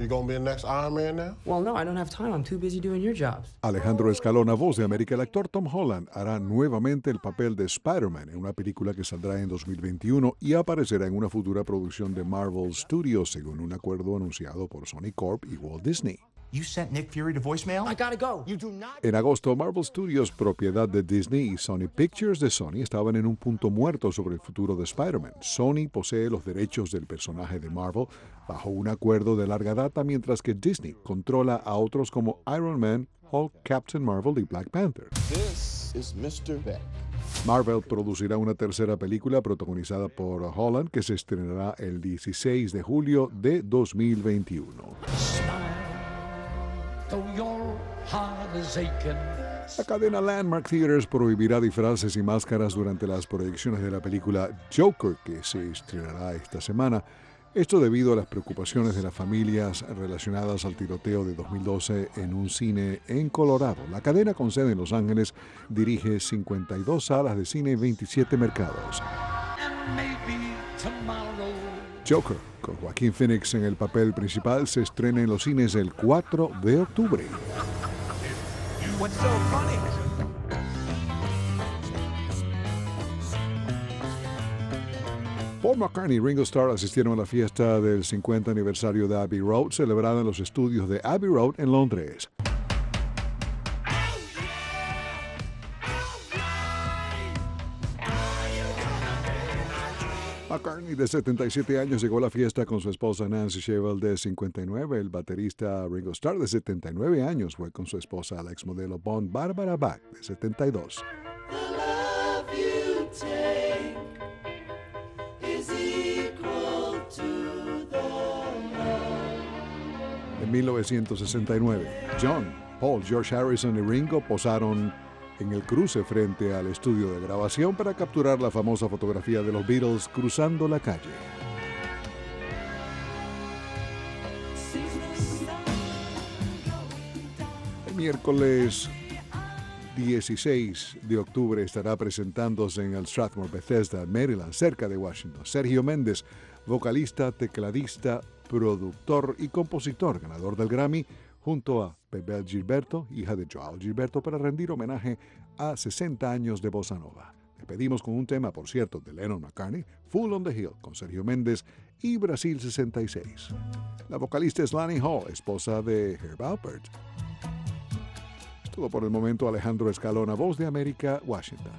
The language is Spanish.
You gonna be the next Iron Man now? Well, no, I don't have time. I'm too busy doing your jobs. Alejandro Escalona, voz de América, el actor Tom Holland hará nuevamente el papel de Spider-Man en una película que saldrá en 2021 y aparecerá en una futura producción de Marvel Studios, según un acuerdo anunciado por Sony Corp y Walt Disney. You sent Nick Fury to voicemail? I gotta go. You do not. En agosto, Marvel Studios, propiedad de Disney y Sony Pictures de Sony, estaban en un punto muerto sobre el futuro de Spider-Man. Sony posee los derechos del personaje de Marvel bajo un acuerdo de larga data, mientras que Disney controla a otros como Iron Man, Hulk, Captain Marvel y Black Panther. This is Mr. Beck. Marvel producirá una tercera película protagonizada por Holland que se estrenará el 16 de julio de 2021. La cadena Landmark Theaters prohibirá disfraces y máscaras durante las proyecciones de la película Joker, que se estrenará esta semana. Esto debido a las preocupaciones de las familias relacionadas al tiroteo de 2012 en un cine en Colorado. La cadena con sede en Los Ángeles dirige 52 salas de cine en 27 mercados. Joker, con Joaquín Phoenix en el papel principal, se estrena en los cines el 4 de octubre. Paul McCartney y Ringo Starr asistieron a la fiesta del 50 aniversario de Abbey Road, celebrada en los estudios de Abbey Road en Londres. McCartney, de 77 años, llegó a la fiesta con su esposa Nancy Shevell, de 59. El baterista Ringo Starr, de 79 años, fue con su esposa, la exmodelo Bond Barbara Bach, de 72. En 1969, John, Paul, George Harrison y Ringo posaron en el cruce frente al estudio de grabación para capturar la famosa fotografía de los Beatles cruzando la calle. El miércoles 16 de octubre estará presentándose en el Strathmore Bethesda, Maryland, cerca de Washington. Sergio Méndez, vocalista, tecladista, productor y compositor, ganador del Grammy, junto a Bebel Gilberto, hija de Joao Gilberto, para rendir homenaje a 60 años de Bossa Nova. Pedimos con un tema, por cierto, de Lennon McCartney, Full on the Hill, con Sergio Méndez y Brasil 66. La vocalista es Lani Hall, esposa de Herb Alpert. Todo por el momento, Alejandro Escalona, Voz de América, Washington.